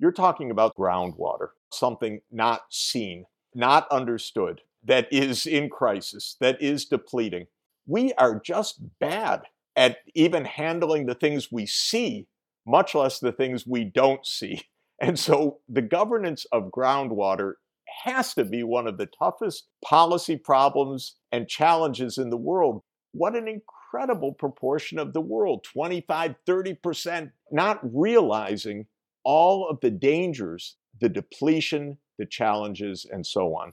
You're talking about groundwater, something not seen, not understood, that is in crisis, that is depleting. We are just bad at even handling the things we see, much less the things we don't see. And so the governance of groundwater has to be one of the toughest policy problems and challenges in the world. What an incredible proportion of the world 25, 30% not realizing all of the dangers, the depletion, the challenges, and so on.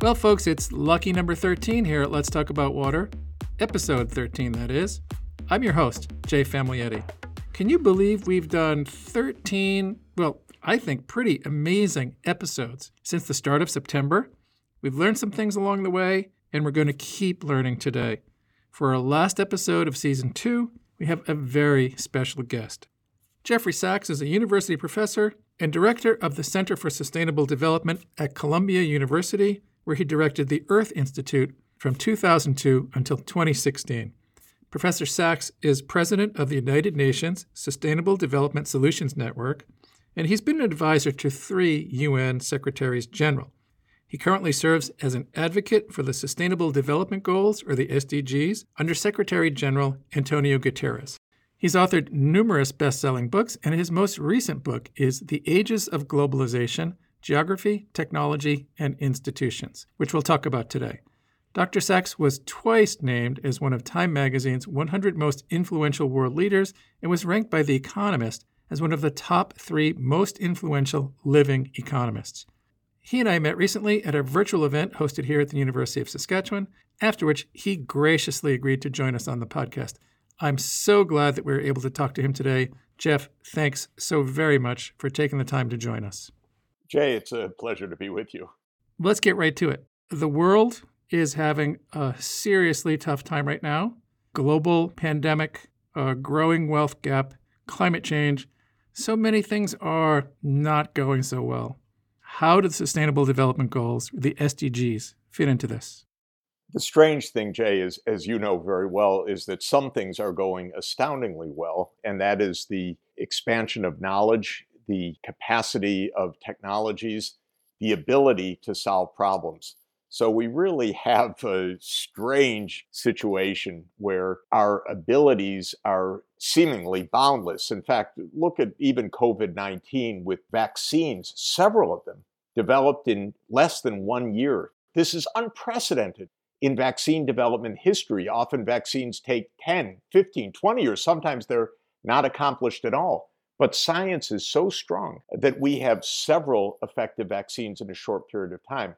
Well, folks, it's lucky number 13 here Let's Talk About Water, episode 13, that is. I'm your host, Jay Famiglietti. Can you believe we've done 13, well, I think pretty amazing episodes since the start of September? We've learned some things along the way, and we're going to keep learning today. For our last episode of season two, we have a very special guest. Jeffrey Sachs is a university professor and director of the Center for Sustainable Development at Columbia University where he directed the Earth Institute from 2002 until 2016. Professor Sachs is president of the United Nations Sustainable Development Solutions Network, and he's been an advisor to three UN Secretaries General. He currently serves as an advocate for the Sustainable Development Goals, or the SDGs, under Secretary General Antonio Guterres. He's authored numerous best selling books, and his most recent book is The Ages of Globalization Geography, Technology, and Institutions, which we'll talk about today. Dr. Sachs was twice named as one of Time magazine's 100 most influential world leaders and was ranked by The Economist as one of the top three most influential living economists. He and I met recently at a virtual event hosted here at the University of Saskatchewan, after which he graciously agreed to join us on the podcast. I'm so glad that we were able to talk to him today. Jeff, thanks so very much for taking the time to join us. Jay, it's a pleasure to be with you. Let's get right to it. The world is having a seriously tough time right now. Global pandemic, a growing wealth gap, climate change. So many things are not going so well. How do the Sustainable Development Goals, the SDGs, fit into this? The strange thing, Jay, is, as you know very well, is that some things are going astoundingly well, and that is the expansion of knowledge the capacity of technologies, the ability to solve problems. So we really have a strange situation where our abilities are seemingly boundless. In fact, look at even COVID 19 with vaccines, several of them developed in less than one year. This is unprecedented in vaccine development history. Often vaccines take 10, 15, 20 years. Sometimes they're not accomplished at all. But science is so strong that we have several effective vaccines in a short period of time.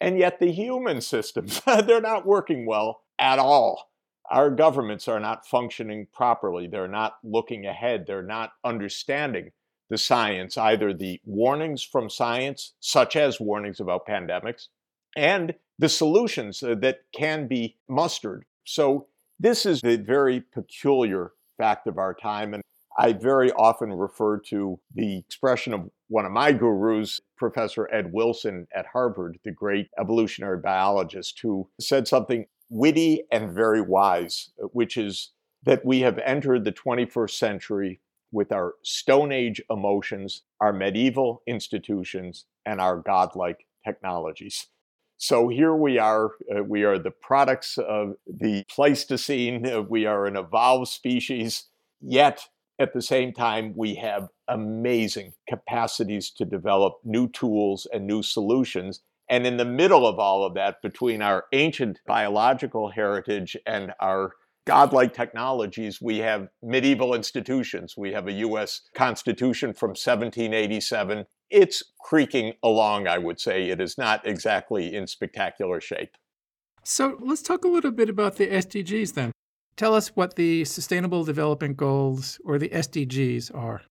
And yet the human systems, they're not working well at all. Our governments are not functioning properly. They're not looking ahead. They're not understanding the science, either the warnings from science, such as warnings about pandemics, and the solutions uh, that can be mustered. So, this is the very peculiar fact of our time. And I very often refer to the expression of one of my gurus, Professor Ed Wilson at Harvard, the great evolutionary biologist, who said something witty and very wise, which is that we have entered the 21st century with our Stone Age emotions, our medieval institutions, and our godlike technologies. So here we are. Uh, we are the products of the Pleistocene. Uh, we are an evolved species. Yet at the same time, we have amazing capacities to develop new tools and new solutions. And in the middle of all of that, between our ancient biological heritage and our godlike technologies, we have medieval institutions. We have a US Constitution from 1787. It's creaking along, I would say. It is not exactly in spectacular shape. So let's talk a little bit about the SDGs then. Tell us what the Sustainable Development Goals or the SDGs are.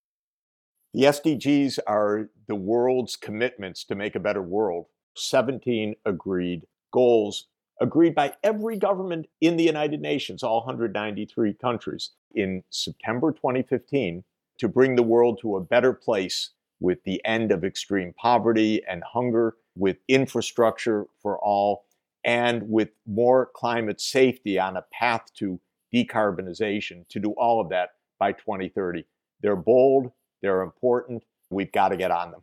The SDGs are the world's commitments to make a better world. 17 agreed goals agreed by every government in the United Nations, all 193 countries, in September 2015 to bring the world to a better place with the end of extreme poverty and hunger, with infrastructure for all, and with more climate safety on a path to decarbonization to do all of that by 2030. They're bold, they're important. We've got to get on them.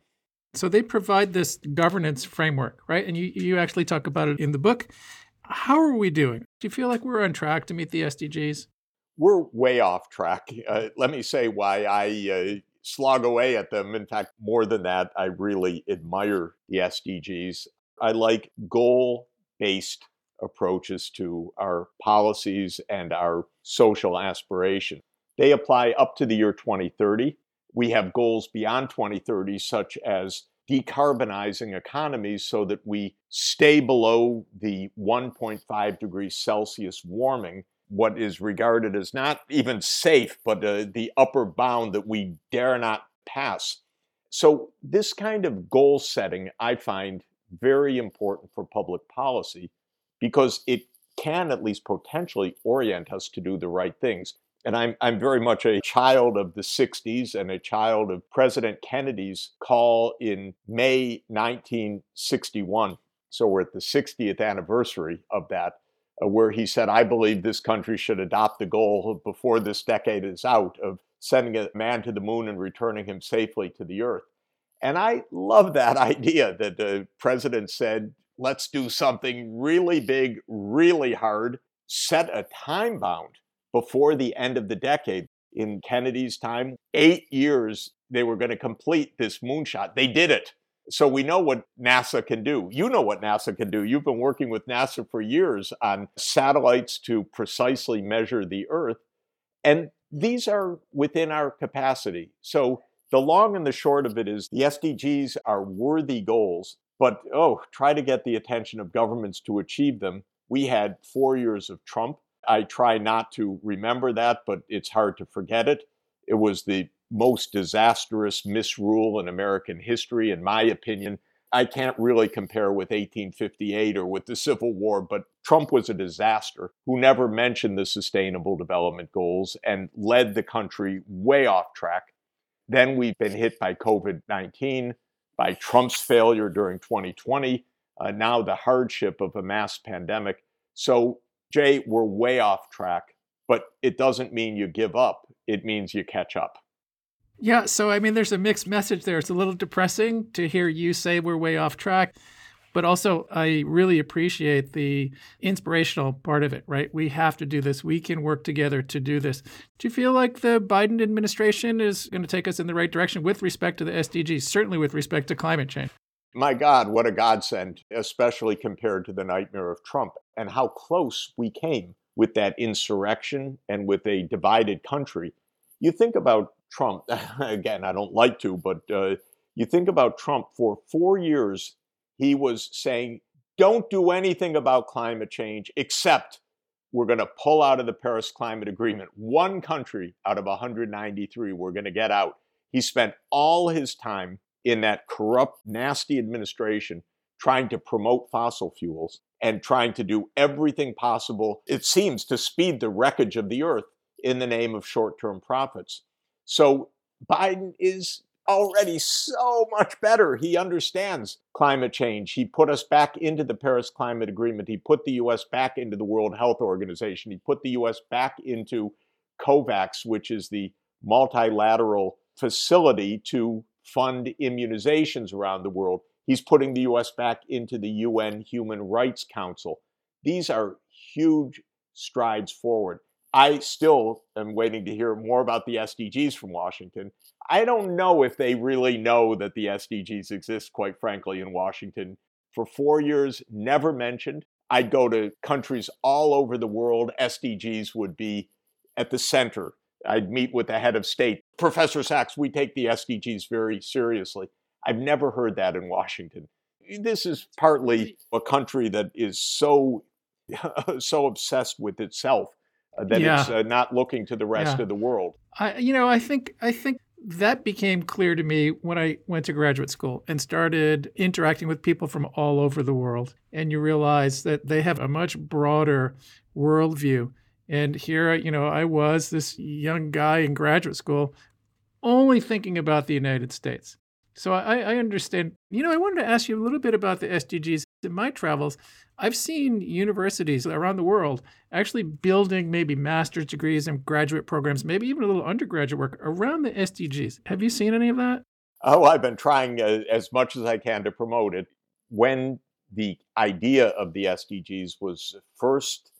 So they provide this governance framework, right? And you, you actually talk about it in the book. How are we doing? Do you feel like we're on track to meet the SDGs? We're way off track. Uh, let me say why I uh, slog away at them. In fact, more than that, I really admire the SDGs. I like goal based approaches to our policies and our social aspiration. They apply up to the year 2030. We have goals beyond 2030, such as decarbonizing economies so that we stay below the 1.5 degrees Celsius warming, what is regarded as not even safe, but uh, the upper bound that we dare not pass. So, this kind of goal setting I find very important for public policy because it can at least potentially orient us to do the right things. And I'm, I'm very much a child of the 60s and a child of President Kennedy's call in May 1961. So we're at the 60th anniversary of that, uh, where he said, I believe this country should adopt the goal before this decade is out of sending a man to the moon and returning him safely to the earth. And I love that idea that the president said, let's do something really big, really hard, set a time bound before the end of the decade. In Kennedy's time, eight years they were going to complete this moonshot. They did it. So we know what NASA can do. You know what NASA can do. You've been working with NASA for years on satellites to precisely measure the Earth. And these are within our capacity. So the long and the short of it is the SDGs are worthy goals, but oh, try to get the attention of governments to achieve them. We had four years of Trump. I try not to remember that, but it's hard to forget it. It was the most disastrous misrule in American history, in my opinion. I can't really compare with 1858 or with the Civil War, but Trump was a disaster who never mentioned the Sustainable Development Goals and led the country way off track. Then we've been hit by COVID 19, by Trump's failure during 2020, uh, now the hardship of a mass pandemic. So, Jay, we're way off track, but it doesn't mean you give up, it means you catch up. Yeah, so I mean, there's a mixed message there. It's a little depressing to hear you say we're way off track but also I really appreciate the inspirational part of it, right? We have to do this. We can work together to do this. Do you feel like the Biden administration is going to take us in the right direction with respect to the SDGs, certainly with respect to climate change? My God, what a godsend, especially compared to the nightmare of Trump and how close we came with that insurrection and with a divided country. You think about Trump, again, I don't like to, but uh, you think about Trump for four years he was saying, don't do anything about climate change except we're going to pull out of the Paris Climate Agreement. One country out of 193, we're going to get out. He spent all his time in that corrupt, nasty administration trying to promote fossil fuels and trying to do everything possible, it seems, to speed the wreckage of the earth in the name of short term profits. So Biden is already so much better. He understands climate change. He put us back into the Paris Climate Agreement. He put the US back into the World Health Organization. He put the US back into COVAX, which is the multilateral facility to fund immunizations around the world. He's putting the US back into the UN Human Rights Council. These are huge strides forward. I still am waiting to hear more about the SDGs from Washington. I don't know if they really know that the SDGs exist, quite frankly, in Washington. For four years, never mentioned. I'd go to countries all over the world. SDGs would be at the center. I'd meet with the head of state. Professor Sachs, we take the SDGs very seriously. I've never heard that in Washington. This is partly a country that is so so obsessed with itself that yeah. it's uh, not looking to the rest yeah. of the world. I, you know, I think I think that became clear to me when I went to graduate school and started interacting with people from all over the world. And you realize that they have a much broader worldview. And here, you know, I was this young guy in graduate school only thinking about the United States. So I, I understand. You know, I wanted to ask you a little bit about the SDGs. In my travels, I've seen universities around the world actually building maybe master's degrees and graduate programs, maybe even a little undergraduate work around the SDGs. Have you seen any of that? Oh, I've been trying uh, as much as I can to promote it. When the idea of the SDGs was first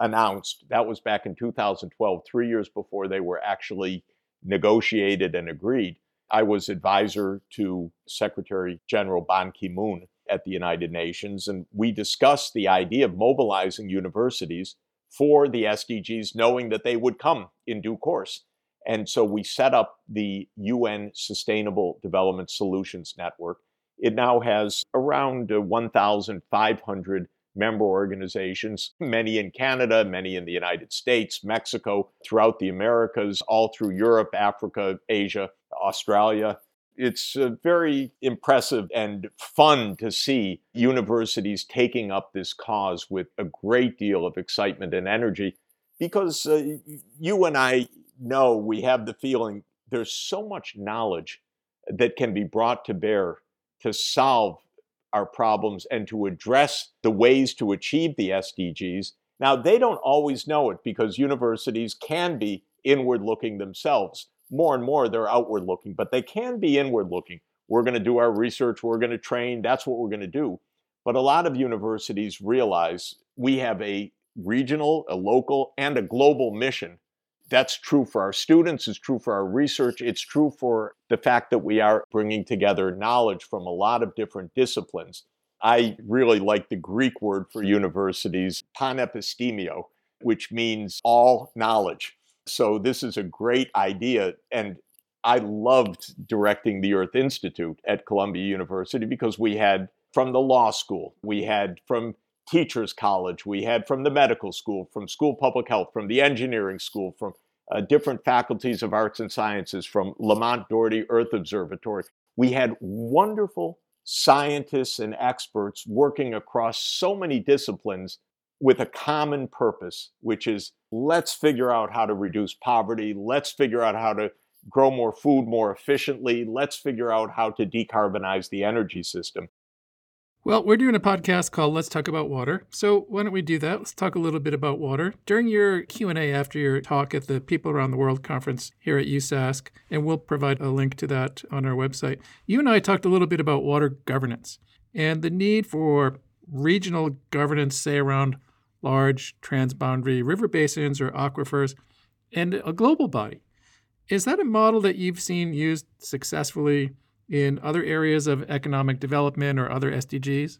announced, that was back in 2012, three years before they were actually negotiated and agreed. I was advisor to Secretary General Ban Ki moon at the United Nations, and we discussed the idea of mobilizing universities for the SDGs, knowing that they would come in due course. And so we set up the UN Sustainable Development Solutions Network. It now has around uh, 1,500 member organizations, many in Canada, many in the United States, Mexico, throughout the Americas, all through Europe, Africa, Asia, Australia. It's uh, very impressive and fun to see universities taking up this cause with a great deal of excitement and energy because uh, you and I know we have the feeling there's so much knowledge that can be brought to bear to solve our problems and to address the ways to achieve the SDGs. Now, they don't always know it because universities can be inward looking themselves. More and more, they're outward looking, but they can be inward looking. We're going to do our research, we're going to train, that's what we're going to do. But a lot of universities realize we have a regional, a local, and a global mission that's true for our students, it's true for our research, it's true for the fact that we are bringing together knowledge from a lot of different disciplines. I really like the Greek word for universities, panepistemio, which means all knowledge. So this is a great idea. And I loved directing the Earth Institute at Columbia University because we had from the law school, we had from teachers college we had from the medical school from school public health from the engineering school from uh, different faculties of arts and sciences from lamont doherty earth observatory we had wonderful scientists and experts working across so many disciplines with a common purpose which is let's figure out how to reduce poverty let's figure out how to grow more food more efficiently let's figure out how to decarbonize the energy system well, we're doing a podcast called Let's Talk About Water. So why don't we do that? Let's talk a little bit about water. During your Q&A after your talk at the People Around the World conference here at USask, and we'll provide a link to that on our website, you and I talked a little bit about water governance and the need for regional governance, say around large transboundary river basins or aquifers, and a global body. Is that a model that you've seen used successfully in other areas of economic development or other SDGs?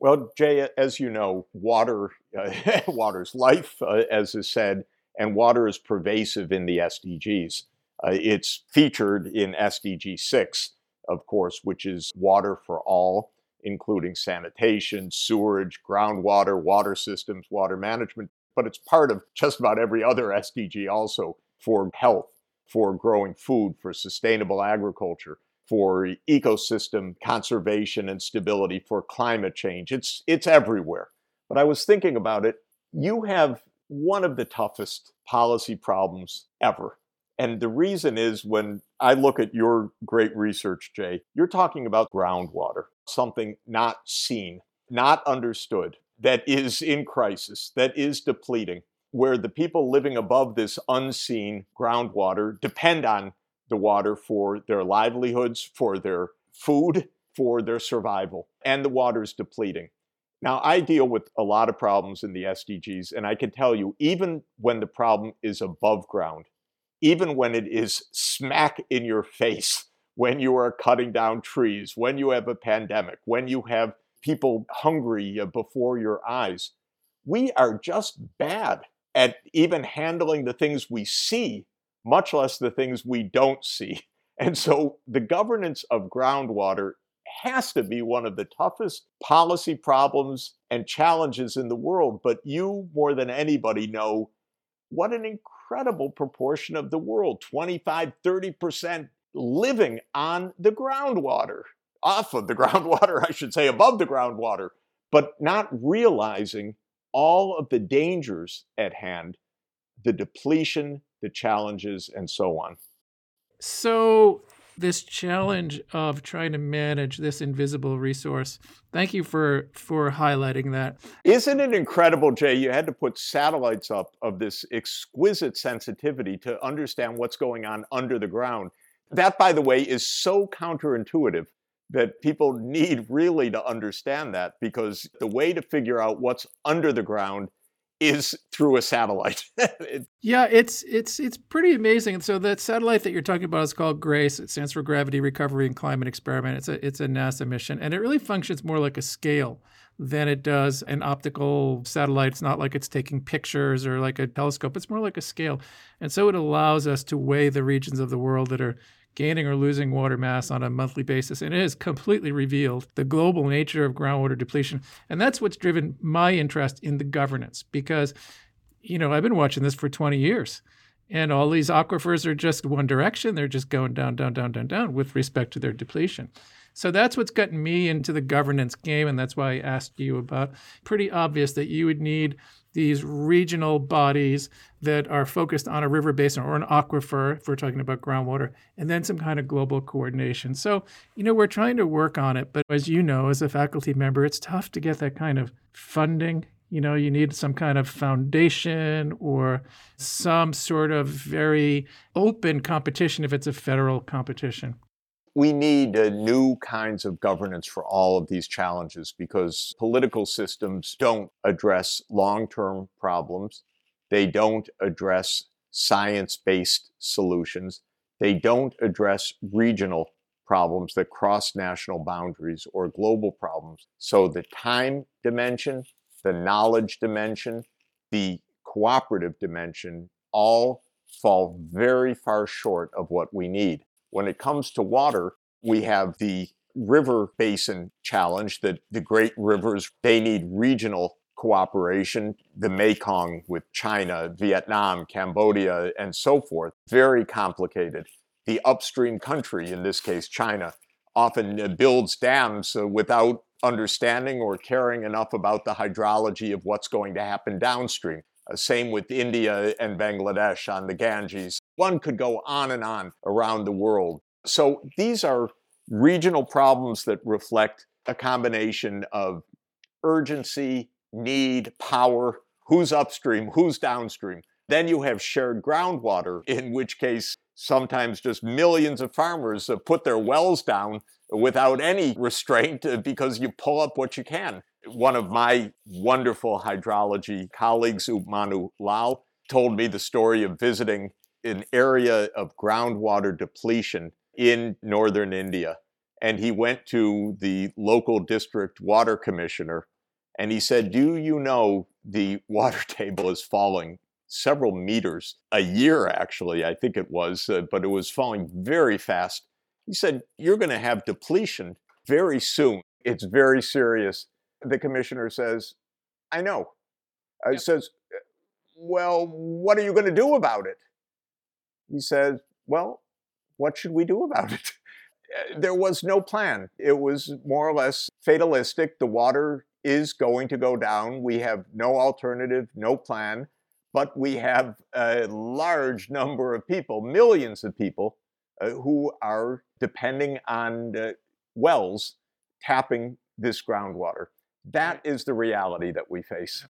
Well, Jay, as you know, water uh, water's life, uh, as is said, and water is pervasive in the SDGs. Uh, it's featured in SDG 6, of course, which is water for all, including sanitation, sewerage, groundwater, water systems, water management. But it's part of just about every other SDG also for health, for growing food, for sustainable agriculture, for ecosystem conservation and stability, for climate change. It's, it's everywhere. But I was thinking about it. You have one of the toughest policy problems ever. And the reason is when I look at your great research, Jay, you're talking about groundwater, something not seen, not understood, that is in crisis, that is depleting, where the people living above this unseen groundwater depend on the water for their livelihoods, for their food, for their survival, and the water is depleting. Now, I deal with a lot of problems in the SDGs, and I can tell you, even when the problem is above ground, even when it is smack in your face, when you are cutting down trees, when you have a pandemic, when you have people hungry uh, before your eyes, we are just bad at even handling the things we see much less the things we don't see. And so the governance of groundwater has to be one of the toughest policy problems and challenges in the world. But you, more than anybody, know what an incredible proportion of the world 25, 30% living on the groundwater, off of the groundwater, I should say, above the groundwater, but not realizing all of the dangers at hand, the depletion, the challenges, and so on. So, this challenge of trying to manage this invisible resource. Thank you for for highlighting that. Isn't it incredible, Jay? You had to put satellites up of this exquisite sensitivity to understand what's going on under the ground. That, by the way, is so counterintuitive that people need really to understand that because the way to figure out what's under the ground is through a satellite. yeah, it's it's it's pretty amazing. And so that satellite that you're talking about is called GRACE. It stands for Gravity Recovery and Climate Experiment. It's a it's a NASA mission, and it really functions more like a scale than it does an optical satellite. It's not like it's taking pictures or like a telescope. It's more like a scale, and so it allows us to weigh the regions of the world that are gaining or losing water mass on a monthly basis. And it has completely revealed the global nature of groundwater depletion. And that's what's driven my interest in the governance because, you know, I've been watching this for 20 years. And all these aquifers are just one direction. They're just going down, down, down, down, down with respect to their depletion. So that's what's gotten me into the governance game. And that's why I asked you about. Pretty obvious that you would need these regional bodies that are focused on a river basin or an aquifer, if we're talking about groundwater, and then some kind of global coordination. So, you know, we're trying to work on it, but as you know, as a faculty member, it's tough to get that kind of funding. You know, you need some kind of foundation or some sort of very open competition if it's a federal competition we need uh, new kinds of governance for all of these challenges because political systems don't address long term problems. They don't address science based solutions. They don't address regional problems that cross national boundaries or global problems. So the time dimension, the knowledge dimension, the cooperative dimension all fall very far short of what we need. When it comes to water, we have the river basin challenge that the great rivers, they need regional cooperation, the Mekong with China, Vietnam, Cambodia, and so forth. Very complicated. The upstream country, in this case China, often uh, builds dams uh, without understanding or caring enough about the hydrology of what's going to happen downstream. Uh, same with India and Bangladesh on the Ganges. One could go on and on around the world. So these are regional problems that reflect a combination of urgency, need, power, who's upstream, who's downstream. Then you have shared groundwater, in which case sometimes just millions of farmers have put their wells down without any restraint uh, because you pull up what you can. One of my wonderful hydrology colleagues, Upmanu Lall, told me the story of visiting an area of groundwater depletion in northern India. And he went to the local district water commissioner and he said, Do you know the water table is falling several meters a year, actually, I think it was, uh, but it was falling very fast. He said, You're going to have depletion very soon. It's very serious. The commissioner says, I know. Uh, yep. Says, Well, what are you going to do about it? He said, Well, what should we do about it? Eh, there was no plan. It was more or less fatalistic. The water is going to go down. We have no alternative, no plan, but we have a large number of people, millions of people, uh, who are depending on uh, wells tapping this groundwater. That is the reality that we face.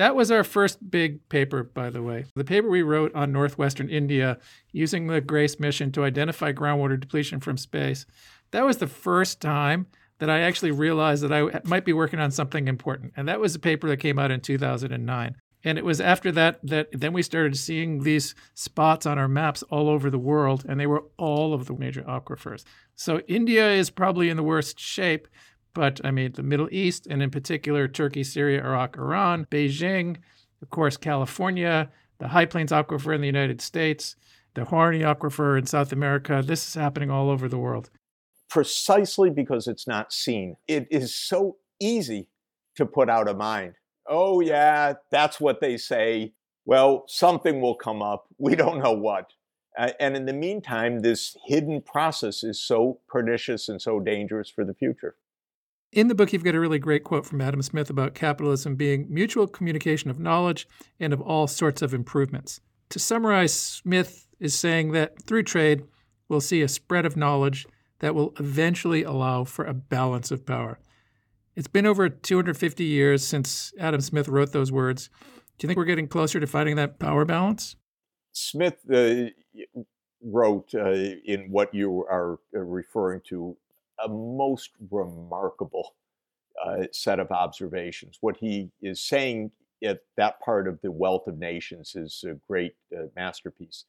That was our first big paper, by the way. The paper we wrote on northwestern India using the GRACE mission to identify groundwater depletion from space. That was the first time that I actually realized that I might be working on something important. And that was a paper that came out in 2009. And it was after that that then we started seeing these spots on our maps all over the world, and they were all of the major aquifers. So India is probably in the worst shape, but I mean, the Middle East, and in particular, Turkey, Syria, Iraq, Iran, Beijing, of course, California, the High Plains Aquifer in the United States, the Guarani Aquifer in South America. This is happening all over the world. Precisely because it's not seen. It is so easy to put out of mind. Oh, yeah, that's what they say. Well, something will come up. We don't know what. And in the meantime, this hidden process is so pernicious and so dangerous for the future. In the book, you've got a really great quote from Adam Smith about capitalism being mutual communication of knowledge and of all sorts of improvements. To summarize, Smith is saying that through trade, we'll see a spread of knowledge that will eventually allow for a balance of power. It's been over 250 years since Adam Smith wrote those words. Do you think we're getting closer to finding that power balance? Smith uh, wrote uh, in what you are uh, referring to a most remarkable uh, set of observations. What he is saying at that part of the Wealth of Nations is a great uh, masterpiece.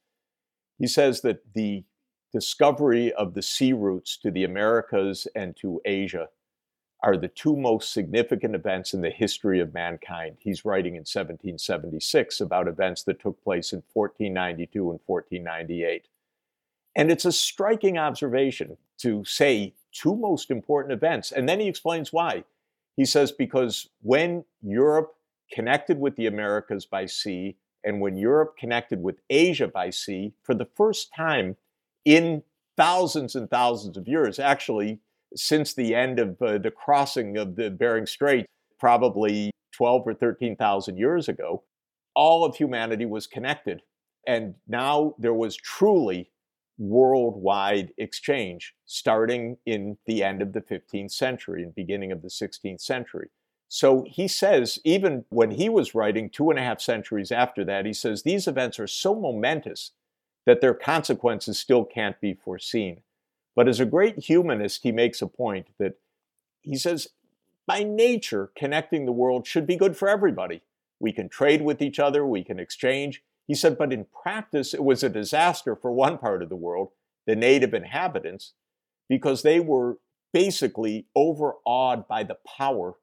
He says that the discovery of the sea routes to the Americas and to Asia are the two most significant events in the history of mankind. He's writing in 1776 about events that took place in 1492 and 1498. And it's a striking observation to say two most important events. And then he explains why. He says, because when Europe connected with the Americas by sea, and when Europe connected with Asia by sea, for the first time in thousands and thousands of years, actually, since the end of uh, the crossing of the Bering Strait, probably 12 or 13,000 years ago, all of humanity was connected. And now there was truly worldwide exchange starting in the end of the 15th century and beginning of the 16th century. So he says, even when he was writing two and a half centuries after that, he says these events are so momentous that their consequences still can't be foreseen. But as a great humanist, he makes a point that he says, by nature, connecting the world should be good for everybody. We can trade with each other, we can exchange. He said, but in practice, it was a disaster for one part of the world, the native inhabitants, because they were basically overawed by the power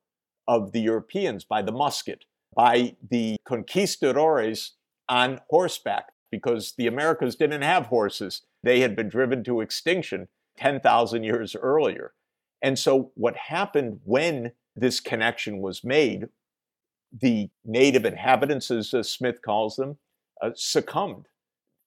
of the Europeans, by the musket, by the conquistadores on horseback, because the Americas didn't have horses. They had been driven to extinction 10,000 years earlier. And so, what happened when this connection was made, the native inhabitants, as Smith calls them, uh, succumbed.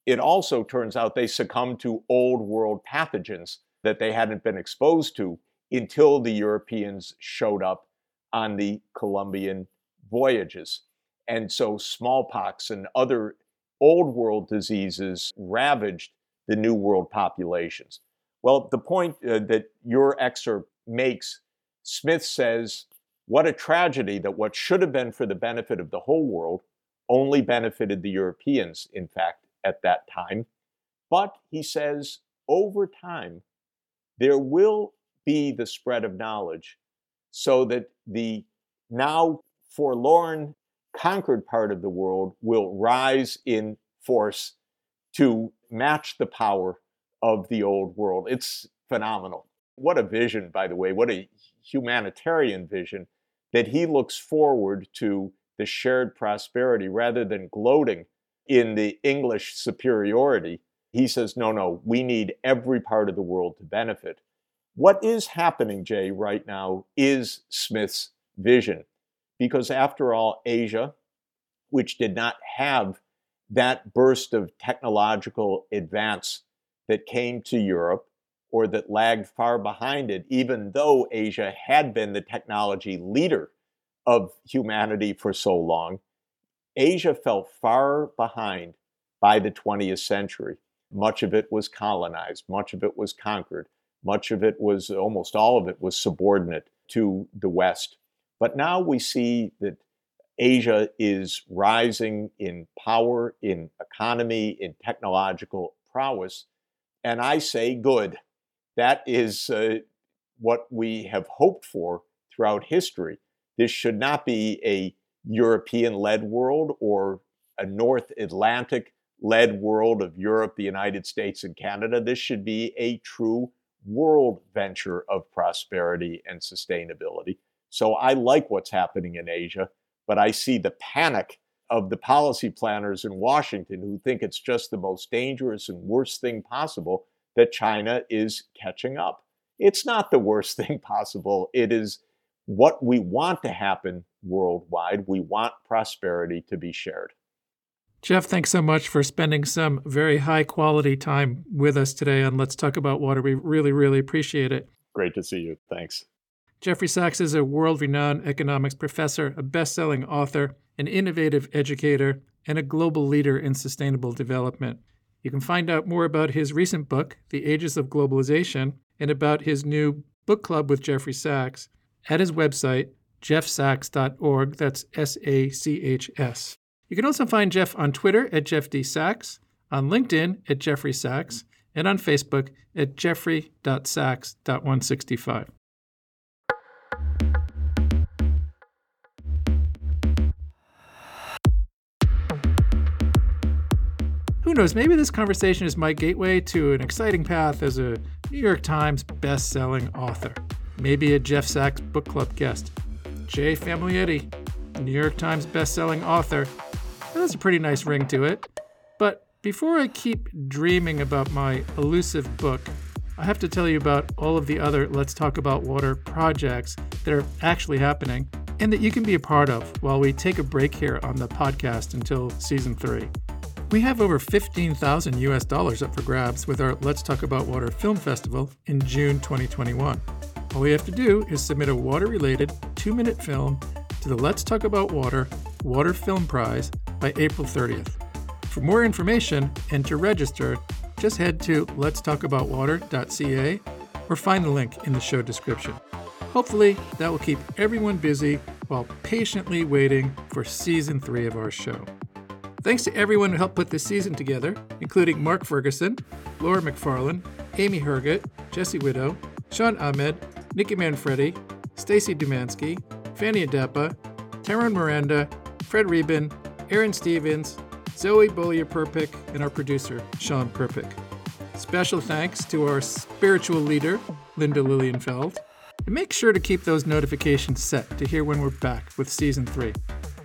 It also turns out they succumbed to old world pathogens that they hadn't been exposed to until the Europeans showed up on the Columbian voyages. And so smallpox and other old world diseases ravaged the New World populations. Well, the point uh, that your excerpt makes, Smith says, what a tragedy that what should have been for the benefit of the whole world only benefited the Europeans, in fact, at that time. But he says, over time, there will be the spread of knowledge so that the now forlorn, conquered part of the world will rise in force to match the power of the old world. It's phenomenal. What a vision, by the way, what a humanitarian vision that he looks forward to the shared prosperity rather than gloating in the English superiority. He says, no, no, we need every part of the world to benefit. What is happening, Jay, right now is Smith's vision. Because after all, Asia, which did not have that burst of technological advance that came to Europe or that lagged far behind it, even though Asia had been the technology leader of humanity for so long, Asia fell far behind by the 20th century. Much of it was colonized, much of it was conquered. Much of it was, almost all of it was subordinate to the West. But now we see that Asia is rising in power, in economy, in technological prowess. And I say, good. That is uh, what we have hoped for throughout history. This should not be a European led world or a North Atlantic led world of Europe, the United States, and Canada. This should be a true world venture of prosperity and sustainability. So I like what's happening in Asia, but I see the panic of the policy planners in Washington who think it's just the most dangerous and worst thing possible that China is catching up. It's not the worst thing possible. It is what we want to happen worldwide. We want prosperity to be shared. Jeff, thanks so much for spending some very high quality time with us today on Let's Talk About Water. We really, really appreciate it. Great to see you. Thanks. Jeffrey Sachs is a world renowned economics professor, a best selling author, an innovative educator, and a global leader in sustainable development. You can find out more about his recent book, The Ages of Globalization, and about his new book club with Jeffrey Sachs at his website, jeffsachs.org. That's S A C H S. You can also find Jeff on Twitter at Jeff D. Sachs, on LinkedIn at Jeffrey Sachs, and on Facebook at jeffrey.sachs.165. Who knows, maybe this conversation is my gateway to an exciting path as a New York Times best-selling author. Maybe a Jeff Sachs book club guest. Jay Famiglietti, New York Times best-selling author. That's a pretty nice ring to it. But before I keep dreaming about my elusive book, I have to tell you about all of the other Let's Talk About Water projects that are actually happening and that you can be a part of while we take a break here on the podcast until season three. We have over 15,000 US dollars up for grabs with our Let's Talk About Water Film Festival in June 2021. All we have to do is submit a water related two minute film to the Let's Talk About Water Water Film Prize by April 30th. For more information and to register, just head to letstalkaboutwater.ca or find the link in the show description. Hopefully, that will keep everyone busy while patiently waiting for season three of our show. Thanks to everyone who helped put this season together, including Mark Ferguson, Laura McFarlane, Amy Herget, Jesse Widow, Sean Ahmed, Nikki Manfredi, Stacy Dumansky, Fanny Adapa, Taryn Miranda, Fred Reben, Aaron Stevens, Zoe Bolia Perpick, and our producer, Sean Perpick. Special thanks to our spiritual leader, Linda Lilienfeld. And make sure to keep those notifications set to hear when we're back with season three.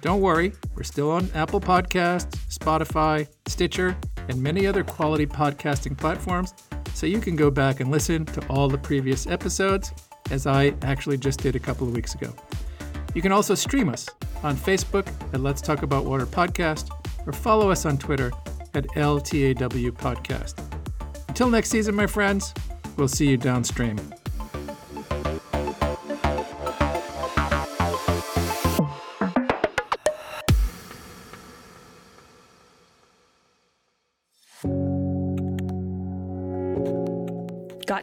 Don't worry, we're still on Apple Podcasts, Spotify, Stitcher, and many other quality podcasting platforms, so you can go back and listen to all the previous episodes, as I actually just did a couple of weeks ago. You can also stream us on Facebook at Let's Talk About Water Podcast or follow us on Twitter at LTAW Podcast. Until next season, my friends, we'll see you downstream.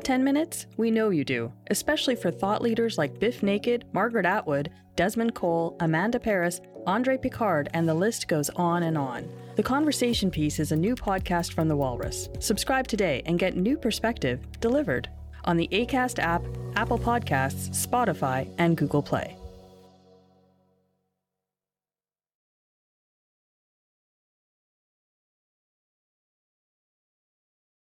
Got 10 minutes? We know you do, especially for thought leaders like Bif Naked, Margaret Atwood, Desmond Cole, Amanda Parris, Andre Picard, and the list goes on and on. The Conversation Piece is a new podcast from The Walrus. Subscribe today and get new perspective delivered on the ACAST app, Apple Podcasts, Spotify, and Google Play.